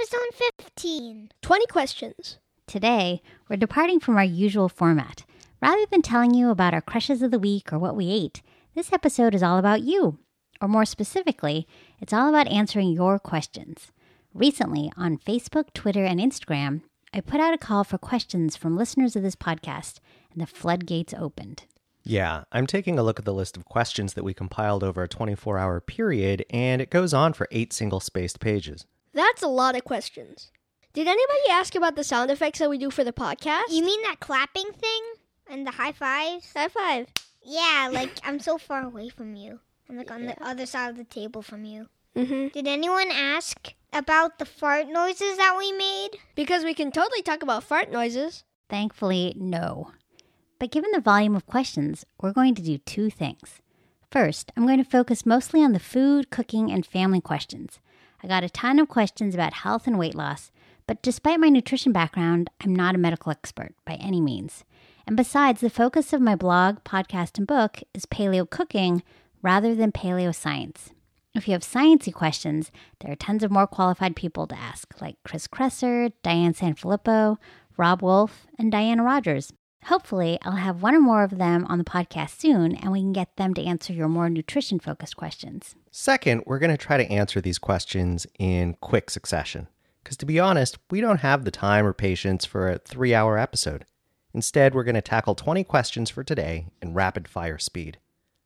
episode 15. 20 questions. Today, we're departing from our usual format. Rather than telling you about our crushes of the week or what we ate, this episode is all about you. Or more specifically, it's all about answering your questions. Recently, on Facebook, Twitter, and Instagram, I put out a call for questions from listeners of this podcast, and the floodgates opened. Yeah, I'm taking a look at the list of questions that we compiled over a 24 hour period, and it goes on for eight single spaced pages. That's a lot of questions. Did anybody ask about the sound effects that we do for the podcast? You mean that clapping thing? And the high fives? High five. Yeah, like I'm so far away from you. I'm like on the other side of the table from you. Mm-hmm. Did anyone ask about the fart noises that we made? Because we can totally talk about fart noises. Thankfully, no. But given the volume of questions, we're going to do two things. First, I'm going to focus mostly on the food, cooking, and family questions. I got a ton of questions about health and weight loss, but despite my nutrition background, I'm not a medical expert by any means. And besides, the focus of my blog, podcast, and book is paleo cooking rather than paleo science. If you have sciencey questions, there are tons of more qualified people to ask, like Chris Kresser, Diane Sanfilippo, Robb Wolf, and Diana Rodgers. Hopefully, I'll have one or more of them on the podcast soon, and we can get them to answer your more nutrition focused questions. Second, we're going to try to answer these questions in quick succession. Because to be honest, we don't have the time or patience for a three hour episode. Instead, we're going to tackle 20 questions for today in rapid fire speed.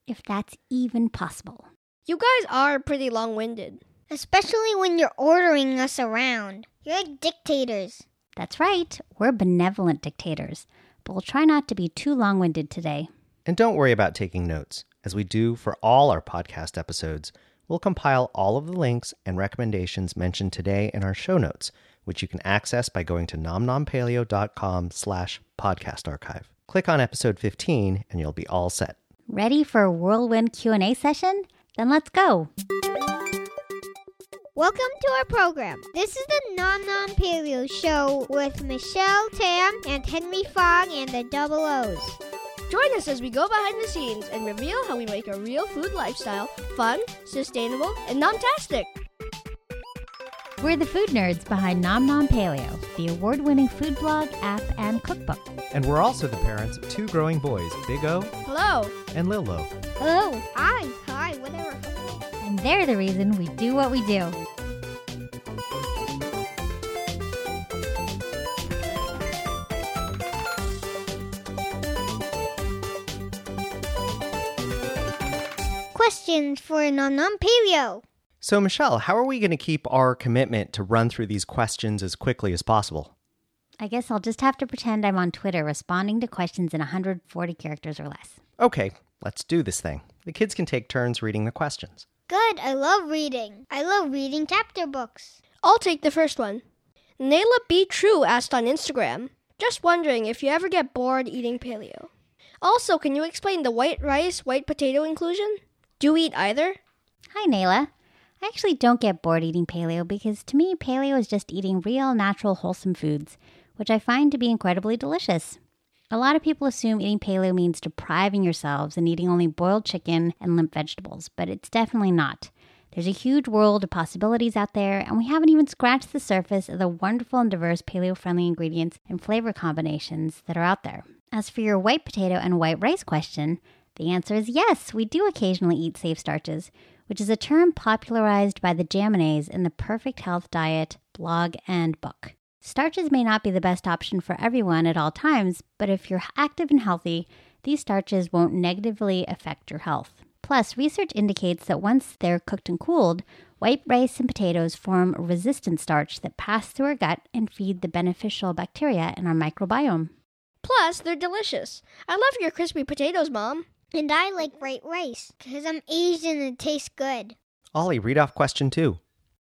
If that's even possible. You guys are pretty long winded. Especially when you're ordering us around. You're like dictators. That's right, we're benevolent dictators, but we'll try not to be too long winded today. And don't worry about taking notes. As we do for all our podcast episodes, we'll compile all of the links and recommendations mentioned today in our show notes, which you can access by going to nomnompaleo.com slash podcast archive. Click on episode 15 and you'll be all set. Ready for a whirlwind Q&A session? Then let's go. Welcome to our program. This is the Nom Nom Paleo Show with Michelle Tam and Henry Fong and the Double O's. Join us as we go behind the scenes and reveal how we make a real food lifestyle fun, sustainable, and nom-tastic. We're the food nerds behind Nom Nom Paleo, the award winning food blog, app, and cookbook. And we're also the parents of two growing boys, Big O Hello. and Lil Lo. Hello. Hi. Hi. Whatever. And they're the reason we do what we do. Questions for Nom Nom Paleo. So, Michelle, how are we going to keep our commitment to run through these questions as quickly as possible? I guess I'll just have to pretend I'm on Twitter responding to questions in 140 characters or less. Okay, let's do this thing. The kids can take turns reading the questions. Good. I love reading. I love reading chapter books. I'll take the first one. Nayla B. True asked on Instagram, just wondering if you ever get bored eating paleo. Also, can you explain the white rice, white potato inclusion? Do you eat either? Hi, Nayla. I actually don't get bored eating paleo because to me, paleo is just eating real, natural, wholesome foods, which I find to be incredibly delicious. A lot of people assume eating paleo means depriving yourselves and eating only boiled chicken and limp vegetables, but it's definitely not. There's a huge world of possibilities out there, and we haven't even scratched the surface of the wonderful and diverse paleo friendly ingredients and flavor combinations that are out there. As for your white potato and white rice question, the answer is yes, we do occasionally eat safe starches, which is a term popularized by the Jaminets in the Perfect Health Diet blog and book. Starches may not be the best option for everyone at all times, but if you're active and healthy, these starches won't negatively affect your health. Plus, research indicates that once they're cooked and cooled, white rice and potatoes form resistant starch that pass through our gut and feed the beneficial bacteria in our microbiome. Plus, they're delicious. I love your crispy potatoes, Mom. And I like white rice because I'm Asian and it tastes good. Ollie, read off question two.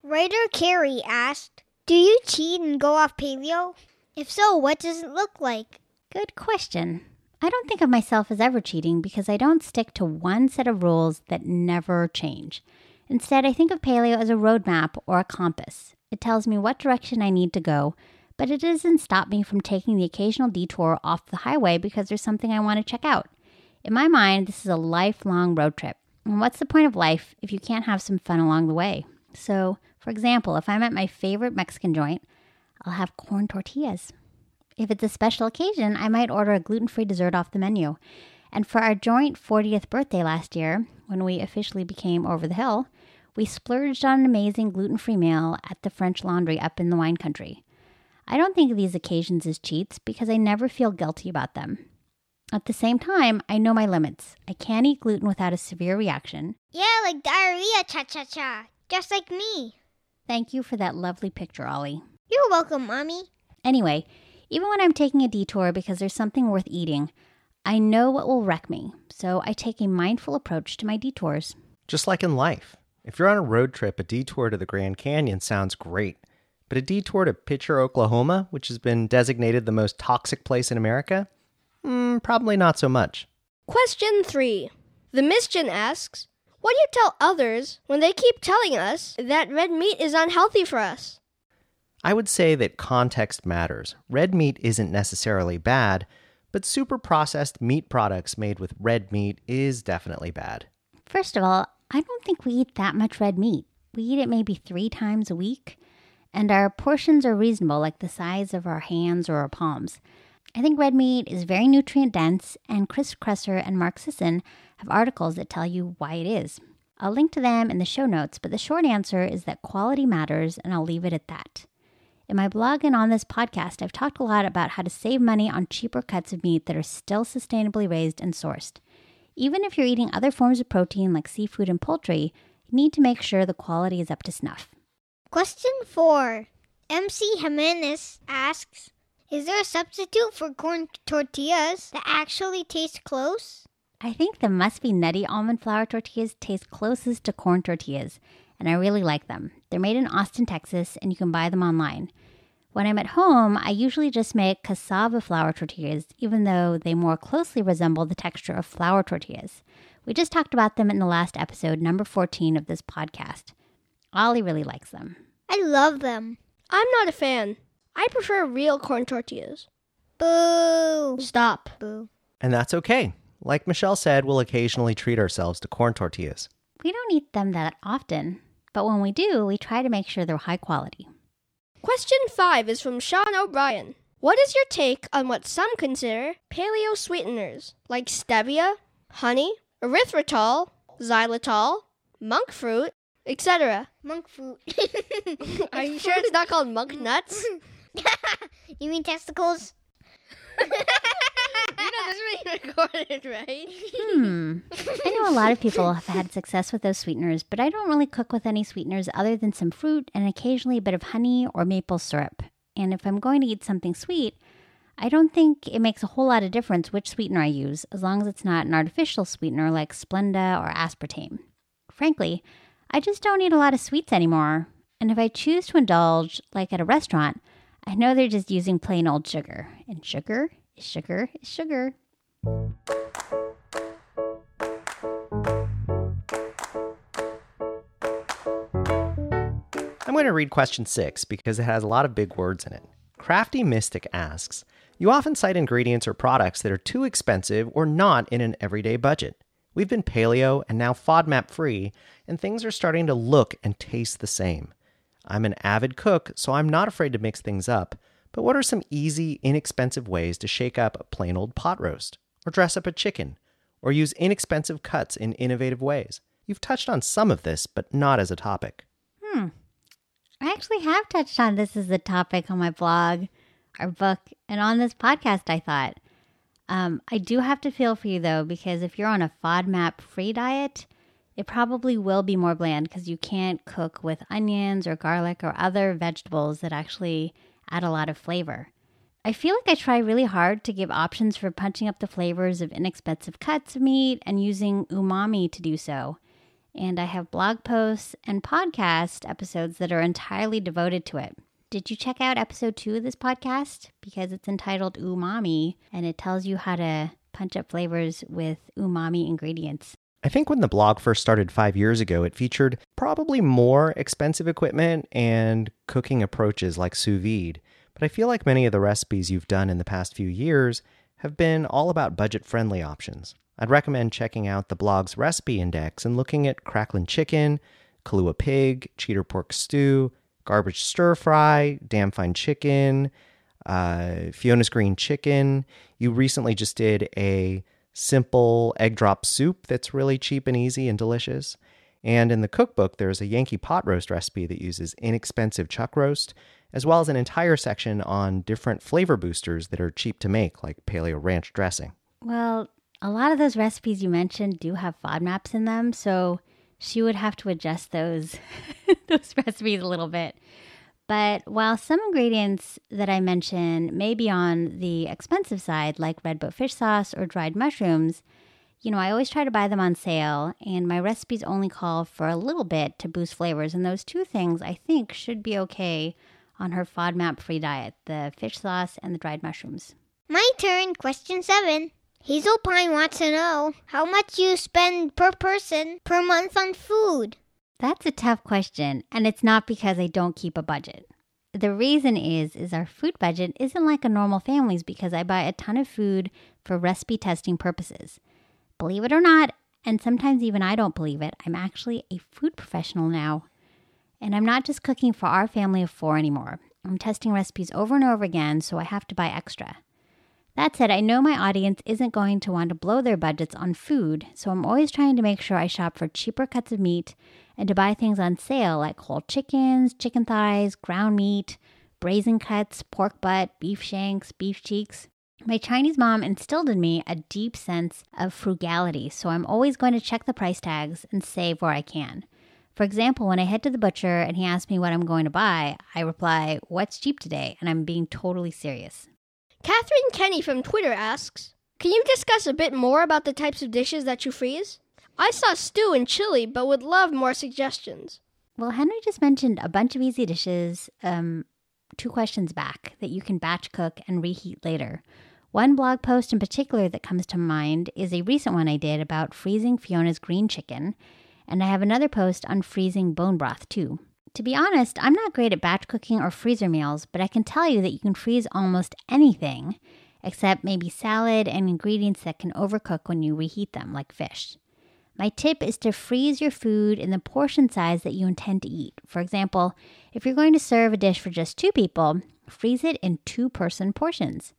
Writer Carrie asked, Do you cheat and go off paleo? If so, what does it look like? Good question. I don't think of myself as ever cheating because I don't stick to one set of rules that never change. Instead, I think of paleo as a roadmap or a compass. It tells me what direction I need to go, but it doesn't stop me from taking the occasional detour off the highway because there's something I want to check out. In my mind, this is a lifelong road trip. And what's the point of life if you can't have some fun along the way? So, For example, if I'm at my favorite Mexican joint, I'll have corn tortillas. If it's a special occasion, I might order a gluten free dessert off the menu. And for our joint 40th birthday last year, when we officially became Over the Hill, we splurged on an amazing gluten free meal at the French Laundry up in the wine country. I don't think of these occasions as cheats because I never feel guilty about them. At the same time, I know my limits. I can't eat gluten without a severe reaction. Yeah, like diarrhea, cha cha cha. Just like me. Thank you for that lovely picture, Ollie. You're welcome, Mommy. Anyway, even when I'm taking a detour because there's something worth eating, I know what will wreck me, so I take a mindful approach to my detours. Just like in life. If you're on a road trip, a detour to the Grand Canyon sounds great. But a detour to Picher, Oklahoma, which has been designated the most toxic place in America, mm, probably not so much. Question 3. The Mischian asks, What do you tell others when they keep telling us that red meat is unhealthy for us? I would say that context matters. Red meat isn't necessarily bad, but super processed meat products made with red meat is definitely bad. First of all, I don't think we eat that much red meat. We eat it maybe three times a week, and our portions are reasonable, like the size of our hands or our palms. I think red meat is very nutrient dense, and Chris Kresser and Mark Sisson have articles that tell you why it is. I'll link to them in the show notes, but the short answer is that quality matters, and I'll leave it at that. In my blog and on this podcast, I've talked a lot about how to save money on cheaper cuts of meat that are still sustainably raised and sourced. Even if you're eating other forms of protein like seafood and poultry, you need to make sure the quality is up to snuff. Question 4. MC Jimenez asks Is there a substitute for corn tortillas that actually taste close? I think the must be nutty almond flour tortillas taste closest to corn tortillas, and I really like them. They're made in Austin, Texas, and you can buy them online. When I'm at home, I usually just make cassava flour tortillas, even though they more closely resemble the texture of flour tortillas. We just talked about them in the last episode, number 14 of this podcast. Ollie really likes them. I love them. I'm not a fan. I prefer real corn tortillas. Boo. Stop. Boo. And that's okay. Like Michelle said, we'll occasionally treat ourselves to corn tortillas. We don't eat them that often, but when we do, we try to make sure they're high quality. Question 5 is from Sean O'Brien. What is your take on what some consider paleo sweeteners like stevia, honey, erythritol, xylitol, monk fruit, etc.? Monk fruit. Are you sure it's not called monk nuts? you mean testicles? you know this is being recorded, right? Hmm. I know a lot of people have had success with those sweeteners, but I don't really cook with any sweeteners other than some fruit and occasionally a bit of honey or maple syrup. And if I'm going to eat something sweet, I don't think it makes a whole lot of difference which sweetener I use, as long as it's not an artificial sweetener like Splenda or aspartame. Frankly, I just don't eat a lot of sweets anymore. And if I choose to indulge, like at a restaurant, I know they're just using plain old sugar. And sugar is sugar is sugar. I'm going to read question six because it has a lot of big words in it. Crafty Mystic asks You often cite ingredients or products that are too expensive or not in an everyday budget. We've been paleo and now FODMAP free, and things are starting to look and taste the same. I'm an avid cook, so I'm not afraid to mix things up. But what are some easy, inexpensive ways to shake up a plain old pot roast, or dress up a chicken, or use inexpensive cuts in innovative ways? You've touched on some of this, but not as a topic. Hmm. I actually have touched on this as a topic on my blog, our book, and on this podcast, I thought. Um, I do have to feel for you though, because if you're on a FODMAP free diet, it probably will be more bland because you can't cook with onions or garlic or other vegetables that actually add a lot of flavor. I feel like I try really hard to give options for punching up the flavors of inexpensive cuts of meat and using umami to do so. And I have blog posts and podcast episodes that are entirely devoted to it. Did you check out episode two of this podcast? Because it's entitled Umami and it tells you how to punch up flavors with umami ingredients. I think when the blog first started five years ago, it featured probably more expensive equipment and cooking approaches like sous vide. But I feel like many of the recipes you've done in the past few years have been all about budget friendly options. I'd recommend checking out the blog's recipe index and looking at crackling chicken, Kahlua pig, cheater pork stew, garbage stir fry, damn fine chicken, uh, Fiona's green chicken. You recently just did a simple egg drop soup that's really cheap and easy and delicious. And in the cookbook, there's a Yankee pot roast recipe that uses inexpensive chuck roast, as well as an entire section on different flavor boosters that are cheap to make, like paleo ranch dressing. Well, a lot of those recipes you mentioned do have FODMAPs in them, so she would have to adjust those those recipes a little bit. But while some ingredients that I mention may be on the expensive side, like red boat fish sauce or dried mushrooms, you know, I always try to buy them on sale, and my recipes only call for a little bit to boost flavors. And those two things I think should be okay on her FODMAP free diet the fish sauce and the dried mushrooms. My turn. Question seven. Hazel Pine wants to know how much you spend per person per month on food. That's a tough question, and it's not because I don't keep a budget. The reason is is our food budget isn't like a normal family's because I buy a ton of food for recipe testing purposes. Believe it or not, and sometimes even I don't believe it, I'm actually a food professional now. And I'm not just cooking for our family of 4 anymore. I'm testing recipes over and over again, so I have to buy extra. That said, I know my audience isn't going to want to blow their budgets on food, so I'm always trying to make sure I shop for cheaper cuts of meat and to buy things on sale like whole chickens, chicken thighs, ground meat, brazen cuts, pork butt, beef shanks, beef cheeks. My Chinese mom instilled in me a deep sense of frugality, so I'm always going to check the price tags and save where I can. For example, when I head to the butcher and he asks me what I'm going to buy, I reply, What's cheap today? And I'm being totally serious. Catherine Kenny from Twitter asks Can you discuss a bit more about the types of dishes that you freeze? I saw stew and chili, but would love more suggestions. Well, Henry just mentioned a bunch of easy dishes um, two questions back that you can batch cook and reheat later. One blog post in particular that comes to mind is a recent one I did about freezing Fiona's green chicken, and I have another post on freezing bone broth too. To be honest, I'm not great at batch cooking or freezer meals, but I can tell you that you can freeze almost anything except maybe salad and ingredients that can overcook when you reheat them, like fish. My tip is to freeze your food in the portion size that you intend to eat. For example, if you're going to serve a dish for just two people, freeze it in two person portions.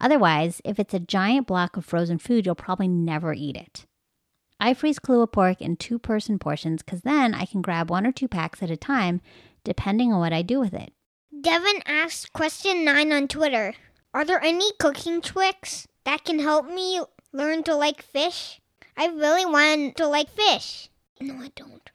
Otherwise, if it's a giant block of frozen food, you'll probably never eat it. I freeze Kahlua pork in two person portions because then I can grab one or two packs at a time, depending on what I do with it. Devin asked question nine on Twitter Are there any cooking tricks that can help me learn to like fish? I really want to like fish. No, I don't.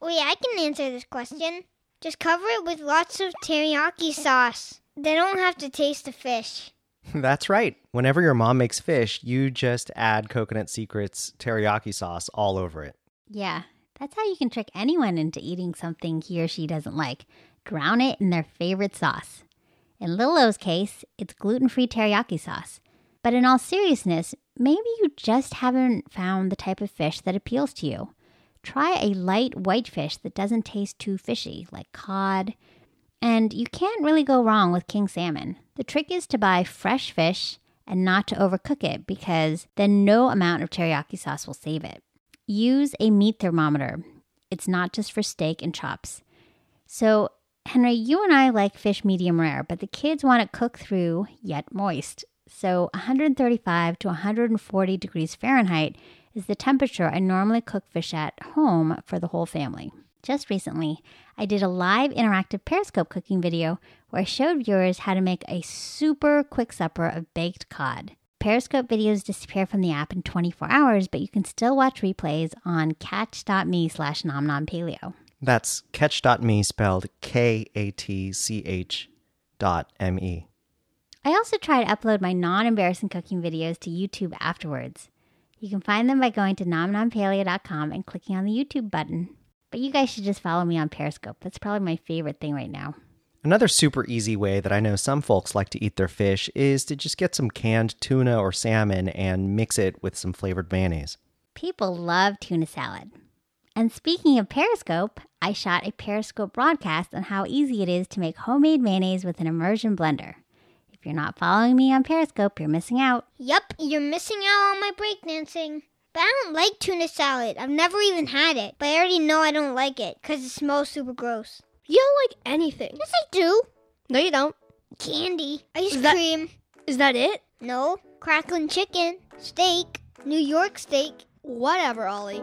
Oh, Wait, I can answer this question. Just cover it with lots of teriyaki sauce. They don't have to taste the fish. That's right. Whenever your mom makes fish, you just add Coconut Secrets teriyaki sauce all over it. Yeah, that's how you can trick anyone into eating something he or she doesn't like. Drown it in their favorite sauce. In Lil O's case, it's gluten free teriyaki sauce. But in all seriousness, maybe you just haven't found the type of fish that appeals to you. Try a light white fish that doesn't taste too fishy, like cod. And you can't really go wrong with king salmon. The trick is to buy fresh fish and not to overcook it because then no amount of teriyaki sauce will save it. Use a meat thermometer. It's not just for steak and chops. So, Henry, you and I like fish medium rare, but the kids want it cooked through yet moist. So, 135 to 140 degrees Fahrenheit is the temperature I normally cook fish at home for the whole family. Just recently, I did a live interactive Periscope cooking video where I showed viewers how to make a super quick supper of baked cod. Periscope videos disappear from the app in 24 hours, but you can still watch replays on katch.me slash nomnompaleo. That's katch.me spelled K A T C H dot M E. I also try to upload my non embarrassing cooking videos to YouTube afterwards. You can find them by going to nomnompaleo.com and clicking on the YouTube button. But you guys should just follow me on Periscope. That's probably my favorite thing right now. Another super easy way that I know some folks like to eat their fish is to just get some canned tuna or salmon and mix it with some flavored mayonnaise. People love tuna salad. And speaking of Periscope, I shot a Periscope broadcast on how easy it is to make homemade mayonnaise with an immersion blender. If you're not following me on Periscope, you're missing out. Yup, you're missing out on my breakdancing. But I don't like tuna salad. I've never even had it. But I already know I don't like it because it smells super gross. You don't like anything. Yes, I do. No, you don't. Candy, ice Is that- cream. Is that it? No, crackling chicken, steak, New York steak. Whatever, Ollie.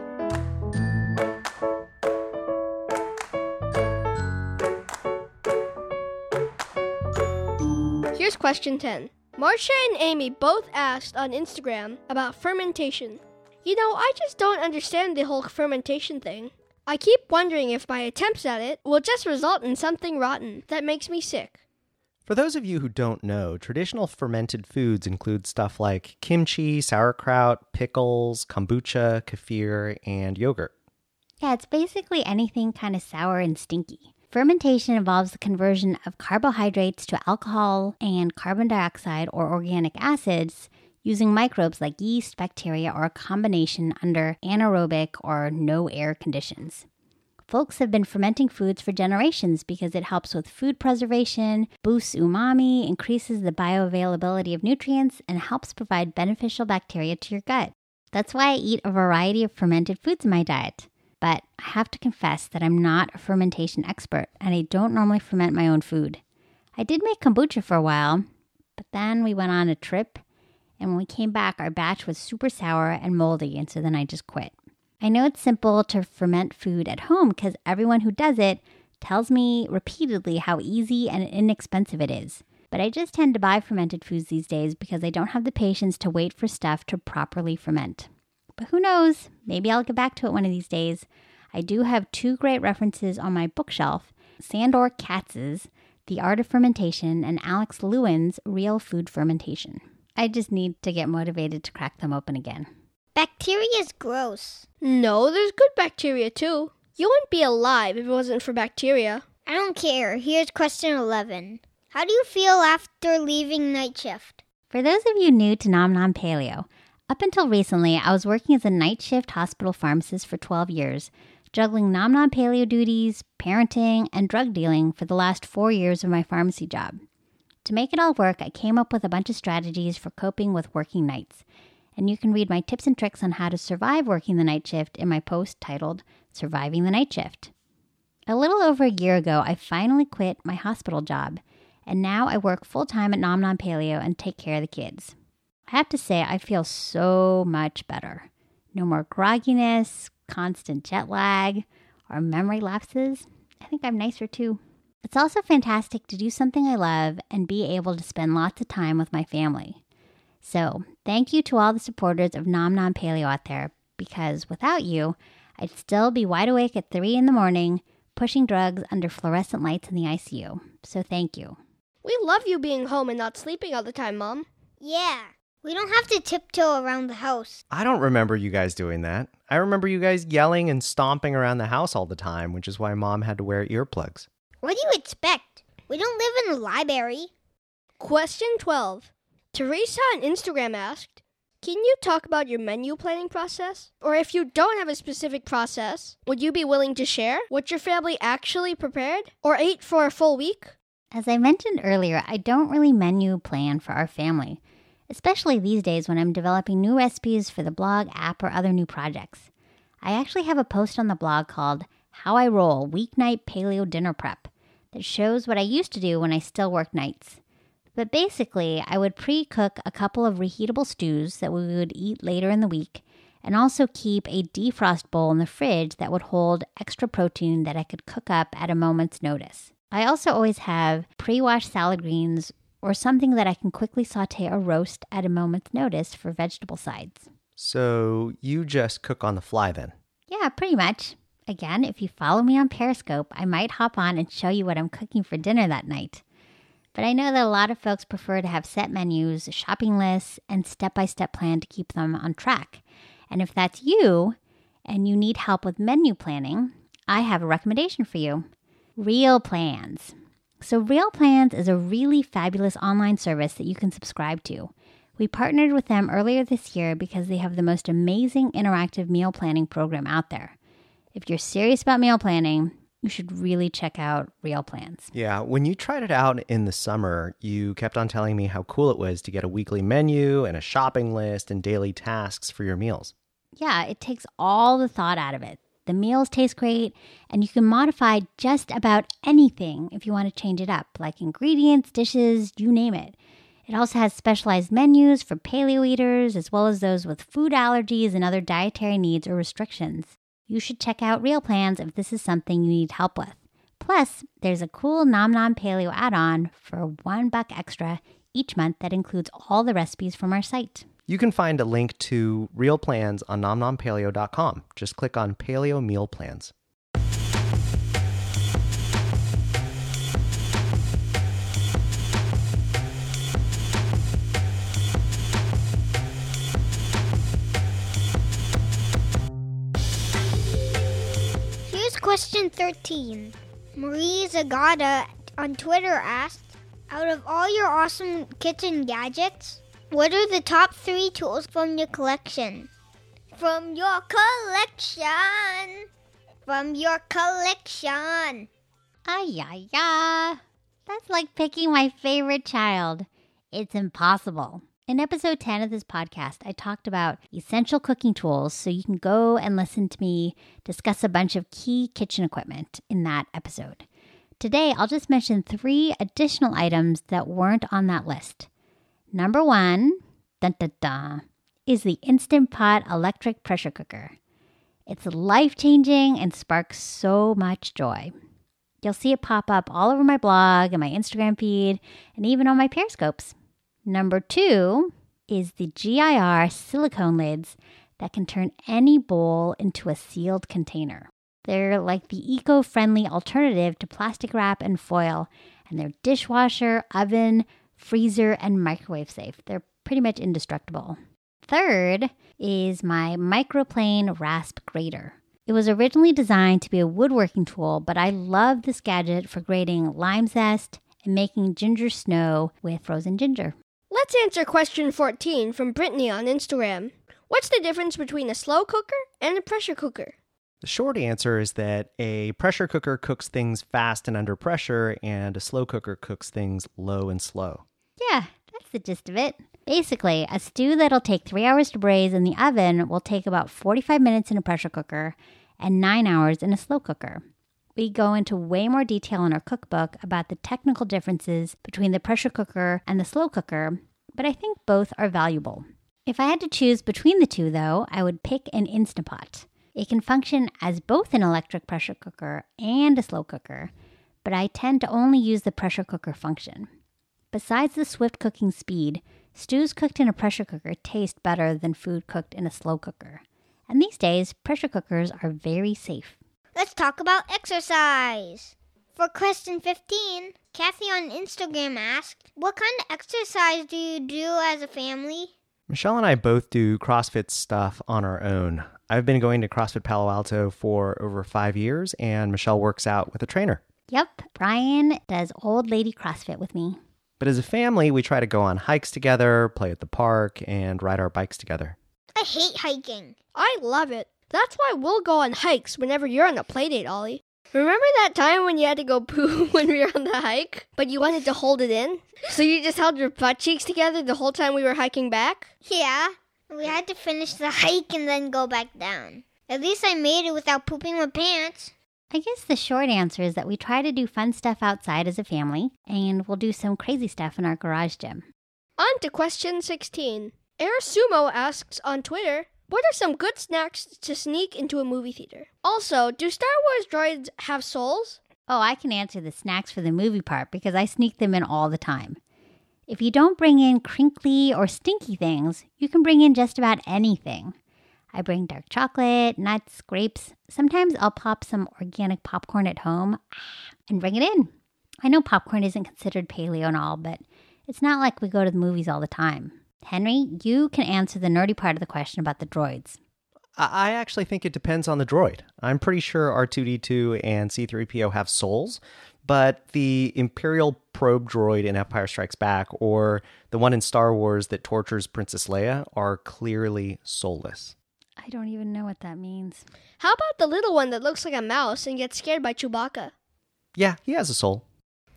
Question 10. Marcia and Amy both asked on Instagram about fermentation. You know, I just don't understand the whole fermentation thing. I keep wondering if my attempts at it will just result in something rotten that makes me sick. For those of you who don't know, traditional fermented foods include stuff like kimchi, sauerkraut, pickles, kombucha, kefir, and yogurt. Yeah, it's basically anything kind of sour and stinky. Fermentation involves the conversion of carbohydrates to alcohol and carbon dioxide or organic acids using microbes like yeast, bacteria, or a combination under anaerobic or no air conditions. Folks have been fermenting foods for generations because it helps with food preservation, boosts umami, increases the bioavailability of nutrients, and helps provide beneficial bacteria to your gut. That's why I eat a variety of fermented foods in my diet. But I have to confess that I'm not a fermentation expert and I don't normally ferment my own food. I did make kombucha for a while, but then we went on a trip and when we came back, our batch was super sour and moldy, and so then I just quit. I know it's simple to ferment food at home because everyone who does it tells me repeatedly how easy and inexpensive it is. But I just tend to buy fermented foods these days because I don't have the patience to wait for stuff to properly ferment. But who knows? Maybe I'll get back to it one of these days. I do have two great references on my bookshelf Sandor Katz's The Art of Fermentation and Alex Lewin's Real Food Fermentation. I just need to get motivated to crack them open again. Bacteria is gross. No, there's good bacteria too. You wouldn't be alive if it wasn't for bacteria. I don't care. Here's question 11. How do you feel after leaving night shift? For those of you new to Nom Nom Paleo, up until recently, I was working as a night shift hospital pharmacist for 12 years, juggling Nom Nom Paleo duties, parenting, and drug dealing for the last four years of my pharmacy job. To make it all work, I came up with a bunch of strategies for coping with working nights. And you can read my tips and tricks on how to survive working the night shift in my post titled Surviving the Night Shift. A little over a year ago, I finally quit my hospital job, and now I work full time at Nom Nom Paleo and take care of the kids. I have to say, I feel so much better. No more grogginess, constant jet lag, or memory lapses. I think I'm nicer too. It's also fantastic to do something I love and be able to spend lots of time with my family. So, thank you to all the supporters of Nom Nom Paleo out there because without you, I'd still be wide awake at 3 in the morning pushing drugs under fluorescent lights in the ICU. So, thank you. We love you being home and not sleeping all the time, Mom. Yeah, we don't have to tiptoe around the house. I don't remember you guys doing that. I remember you guys yelling and stomping around the house all the time, which is why mom had to wear earplugs. What do you expect? We don't live in a library. Question 12. Teresa on Instagram asked, Can you talk about your menu planning process? Or if you don't have a specific process, would you be willing to share what your family actually prepared or ate for a full week? As I mentioned earlier, I don't really menu plan for our family, especially these days when I'm developing new recipes for the blog, app, or other new projects. I actually have a post on the blog called How I Roll Weeknight Paleo Dinner Prep that shows what I used to do when I still worked nights. But basically, I would pre cook a couple of reheatable stews that we would eat later in the week, and also keep a defrost bowl in the fridge that would hold extra protein that I could cook up at a moment's notice. I also always have pre washed salad greens or something that I can quickly saute or roast at a moment's notice for vegetable sides. So you just cook on the fly then? Yeah, pretty much. Again, if you follow me on Periscope, I might hop on and show you what I'm cooking for dinner that night. But I know that a lot of folks prefer to have set menus, shopping lists, and step by step plan to keep them on track. And if that's you and you need help with menu planning, I have a recommendation for you Real Plans. So, Real Plans is a really fabulous online service that you can subscribe to. We partnered with them earlier this year because they have the most amazing interactive meal planning program out there. If you're serious about meal planning, you should really check out Real Plans. Yeah, when you tried it out in the summer, you kept on telling me how cool it was to get a weekly menu and a shopping list and daily tasks for your meals. Yeah, it takes all the thought out of it. The meals taste great, and you can modify just about anything if you want to change it up, like ingredients, dishes, you name it. It also has specialized menus for paleo eaters, as well as those with food allergies and other dietary needs or restrictions. You should check out Real Plans if this is something you need help with. Plus, there's a cool Nom Nom Paleo add on for one buck extra each month that includes all the recipes from our site. You can find a link to real plans on nomnompaleo.com. Just click on Paleo Meal Plans. Here's question 13. Marie Zagata on Twitter asked Out of all your awesome kitchen gadgets, what are the top three tools from your collection? From your collection! From your collection! Ay, ay, ay. That's like picking my favorite child. It's impossible. In episode 10 of this podcast, I talked about essential cooking tools, so you can go and listen to me discuss a bunch of key kitchen equipment in that episode. Today, I'll just mention three additional items that weren't on that list. Number one, dun, dun, dun, is the Instant Pot electric pressure cooker. It's life changing and sparks so much joy. You'll see it pop up all over my blog and my Instagram feed, and even on my Periscopes. Number two is the GIR silicone lids that can turn any bowl into a sealed container. They're like the eco friendly alternative to plastic wrap and foil, and they're dishwasher, oven, freezer, and microwave safe. They're pretty much indestructible. Third is my microplane rasp grater. It was originally designed to be a woodworking tool, but I love this gadget for grating lime zest and making ginger snow with frozen ginger. Let's answer question 14 from Brittany on Instagram. What's the difference between a slow cooker and a pressure cooker? The short answer is that a pressure cooker cooks things fast and under pressure, and a slow cooker cooks things low and slow. Yeah, that's the gist of it. Basically, a stew that'll take three hours to braise in the oven will take about 45 minutes in a pressure cooker and nine hours in a slow cooker. We go into way more detail in our cookbook about the technical differences between the pressure cooker and the slow cooker, but I think both are valuable. If I had to choose between the two, though, I would pick an Instapot. It can function as both an electric pressure cooker and a slow cooker, but I tend to only use the pressure cooker function. Besides the swift cooking speed, stews cooked in a pressure cooker taste better than food cooked in a slow cooker. And these days, pressure cookers are very safe. Let's talk about exercise. For question 15, Kathy on Instagram asked, What kind of exercise do you do as a family? Michelle and I both do CrossFit stuff on our own. I've been going to CrossFit Palo Alto for over five years, and Michelle works out with a trainer. Yep, Brian does old lady CrossFit with me. But as a family, we try to go on hikes together, play at the park, and ride our bikes together. I hate hiking. I love it. That's why we'll go on hikes whenever you're on a playdate, Ollie. Remember that time when you had to go poo when we were on the hike, but you wanted to hold it in? So you just held your butt cheeks together the whole time we were hiking back? Yeah, we had to finish the hike and then go back down. At least I made it without pooping my pants. I guess the short answer is that we try to do fun stuff outside as a family, and we'll do some crazy stuff in our garage gym. On to question 16. Airsumo asks on Twitter, what are some good snacks to sneak into a movie theater? Also, do Star Wars droids have souls? Oh, I can answer the snacks for the movie part because I sneak them in all the time. If you don't bring in crinkly or stinky things, you can bring in just about anything. I bring dark chocolate, nuts, grapes. Sometimes I'll pop some organic popcorn at home and bring it in. I know popcorn isn't considered paleo and all, but it's not like we go to the movies all the time. Henry, you can answer the nerdy part of the question about the droids. I actually think it depends on the droid. I'm pretty sure R2D2 and C3PO have souls, but the Imperial probe droid in Empire Strikes Back or the one in Star Wars that tortures Princess Leia are clearly soulless. I don't even know what that means. How about the little one that looks like a mouse and gets scared by Chewbacca? Yeah, he has a soul.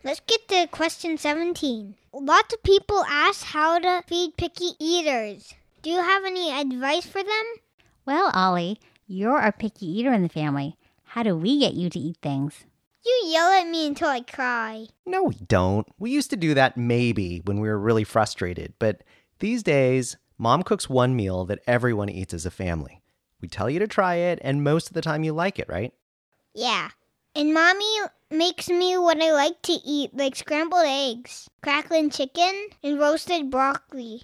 Let's get to question 17. Lots of people ask how to feed picky eaters. Do you have any advice for them? Well, Ollie, you're our picky eater in the family. How do we get you to eat things? You yell at me until I cry. No, we don't. We used to do that maybe when we were really frustrated, but these days, mom cooks one meal that everyone eats as a family. We tell you to try it, and most of the time you like it, right? Yeah. And mommy makes me what I like to eat, like scrambled eggs, crackling chicken, and roasted broccoli.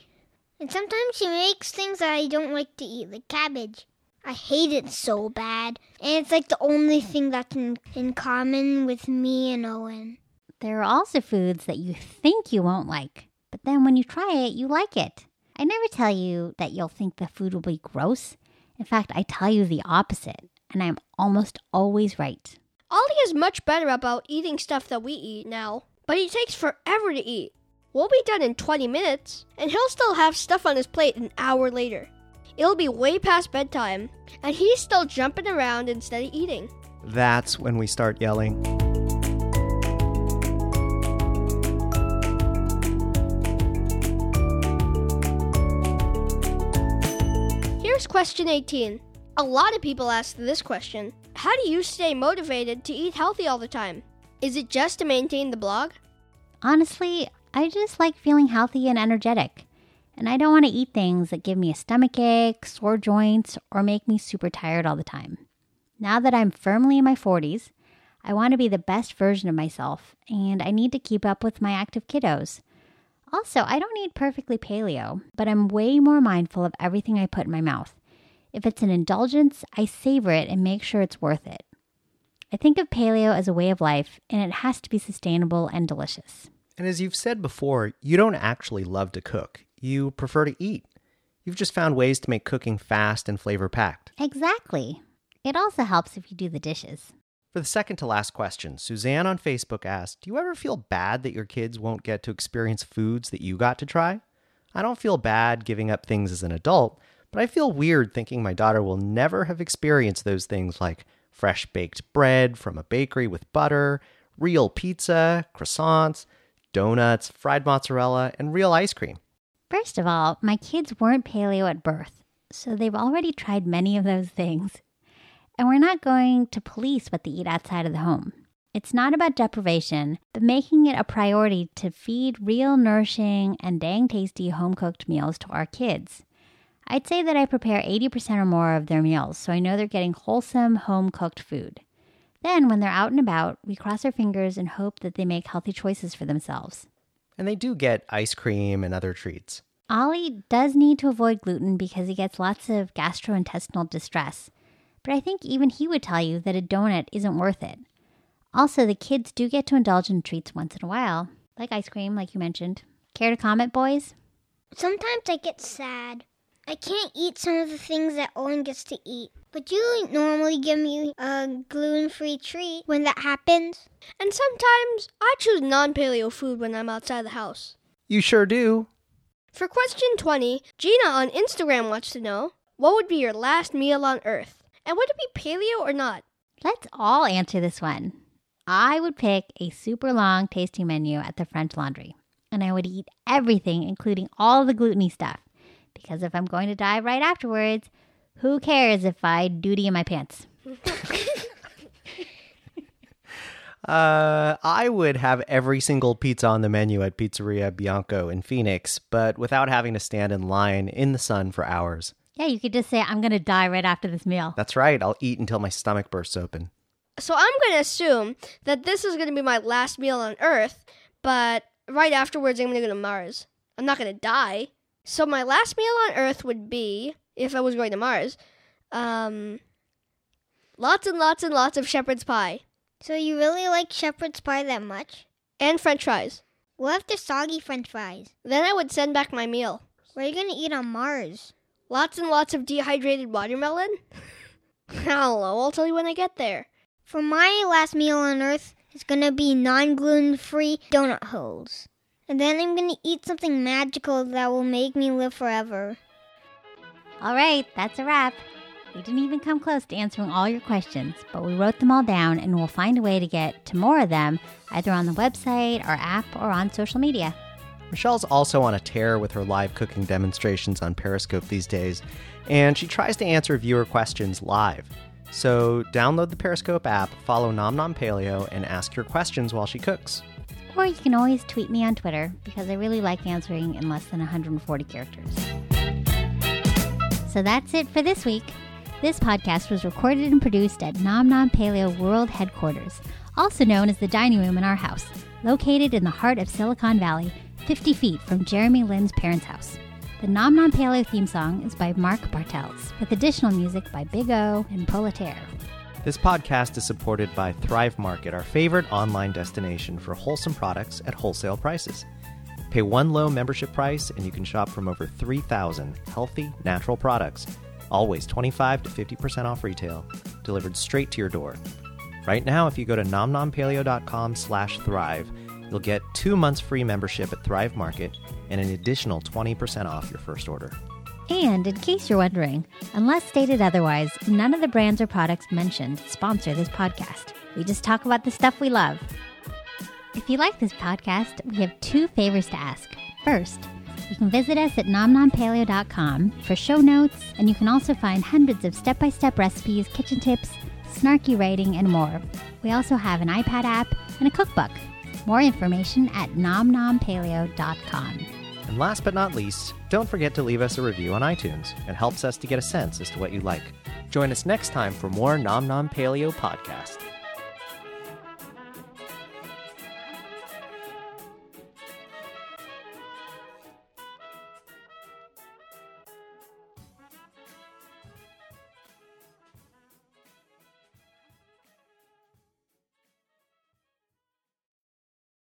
And sometimes she makes things that I don't like to eat, like cabbage. I hate it so bad. And it's like the only thing that's in, in common with me and Owen. There are also foods that you think you won't like, but then when you try it, you like it. I never tell you that you'll think the food will be gross. In fact, I tell you the opposite, and I'm almost always right. Ollie is much better about eating stuff that we eat now, but he takes forever to eat. We'll be done in 20 minutes, and he'll still have stuff on his plate an hour later. It'll be way past bedtime, and he's still jumping around instead of eating. That's when we start yelling. Question 18. A lot of people ask this question How do you stay motivated to eat healthy all the time? Is it just to maintain the blog? Honestly, I just like feeling healthy and energetic. And I don't want to eat things that give me a stomach ache, sore joints, or make me super tired all the time. Now that I'm firmly in my 40s, I want to be the best version of myself, and I need to keep up with my active kiddos. Also, I don't eat perfectly paleo, but I'm way more mindful of everything I put in my mouth. If it's an indulgence, I savor it and make sure it's worth it. I think of paleo as a way of life, and it has to be sustainable and delicious. And as you've said before, you don't actually love to cook. You prefer to eat. You've just found ways to make cooking fast and flavor packed. Exactly. It also helps if you do the dishes. For the second to last question, Suzanne on Facebook asked Do you ever feel bad that your kids won't get to experience foods that you got to try? I don't feel bad giving up things as an adult, but I feel weird thinking my daughter will never have experienced those things like fresh baked bread from a bakery with butter, real pizza, croissants, donuts, fried mozzarella, and real ice cream. First of all, my kids weren't paleo at birth, so they've already tried many of those things. And we're not going to police what they eat outside of the home. It's not about deprivation, but making it a priority to feed real, nourishing, and dang tasty home cooked meals to our kids. I'd say that I prepare 80% or more of their meals, so I know they're getting wholesome, home cooked food. Then, when they're out and about, we cross our fingers and hope that they make healthy choices for themselves. And they do get ice cream and other treats. Ollie does need to avoid gluten because he gets lots of gastrointestinal distress, but I think even he would tell you that a donut isn't worth it. Also, the kids do get to indulge in treats once in a while, like ice cream, like you mentioned. Care to comment, boys? Sometimes I get sad. I can't eat some of the things that Owen gets to eat. But you normally give me a gluten free treat when that happens. And sometimes I choose non paleo food when I'm outside the house. You sure do. For question 20, Gina on Instagram wants to know what would be your last meal on Earth? And would it be paleo or not? Let's all answer this one. I would pick a super long tasting menu at the French Laundry, and I would eat everything, including all the gluteny stuff. Because if I'm going to die right afterwards, who cares if I duty in my pants? Uh, I would have every single pizza on the menu at Pizzeria Bianco in Phoenix, but without having to stand in line in the sun for hours. Yeah, you could just say, I'm going to die right after this meal. That's right, I'll eat until my stomach bursts open. So I'm going to assume that this is going to be my last meal on Earth, but right afterwards I'm going to go to Mars. I'm not going to die. So my last meal on Earth would be, if I was going to Mars, um, lots and lots and lots of shepherd's pie So you really like shepherd's pie that much? and French fries. What if they're soggy french fries? Then I would send back my meal. What are you gonna eat on Mars? Lots and lots of dehydrated watermelon. I don't know. I'll tell you when I get there. For my last meal on Earth, it's gonna be non gluten free donut holes. And then I'm gonna eat something magical that will make me live forever. All right, that's a wrap. We didn't even come close to answering all your questions, but we wrote them all down and we'll find a way to get to more of them either on the website, our app, or on social media. Michelle's also on a tear with her live cooking demonstrations on Periscope these days, and she tries to answer viewer questions live. So download the Periscope app, follow Nom Nom Paleo, and ask your questions while she cooks. Or you can always tweet me on Twitter because I really like answering in less than 140 characters. So that's it for this week. This podcast was recorded and produced at Nom Nom Paleo World Headquarters, also known as the dining room in our house, located in the heart of Silicon Valley, 50 feet from Jeremy Lin's parents' house. The Nom Nom Paleo theme song is by Mark Bartels, with additional music by Big O and Proletaire. This podcast is supported by Thrive Market, our favorite online destination for wholesome products at wholesale prices. Pay one low membership price and you can shop from over 3,000 healthy, natural products, always 25 to 50% off retail, delivered straight to your door. Right now, if you go to nomnompaleo.com slash thrive, you'll get two months free membership at Thrive Market and an additional 20% off your first order. And in case you're wondering, unless stated otherwise, none of the brands or products mentioned sponsor this podcast. We just talk about the stuff we love. If you like this podcast, we have two favors to ask. First, you can visit us at nomnompaleo.com for show notes, and you can also find hundreds of step by step recipes, kitchen tips, snarky writing, and more. We also have an iPad app and a cookbook. More information at nomnompaleo.com. And last but not least, don't forget to leave us a review on iTunes. It helps us to get a sense as to what you like. Join us next time for more Nom Nom Paleo podcast.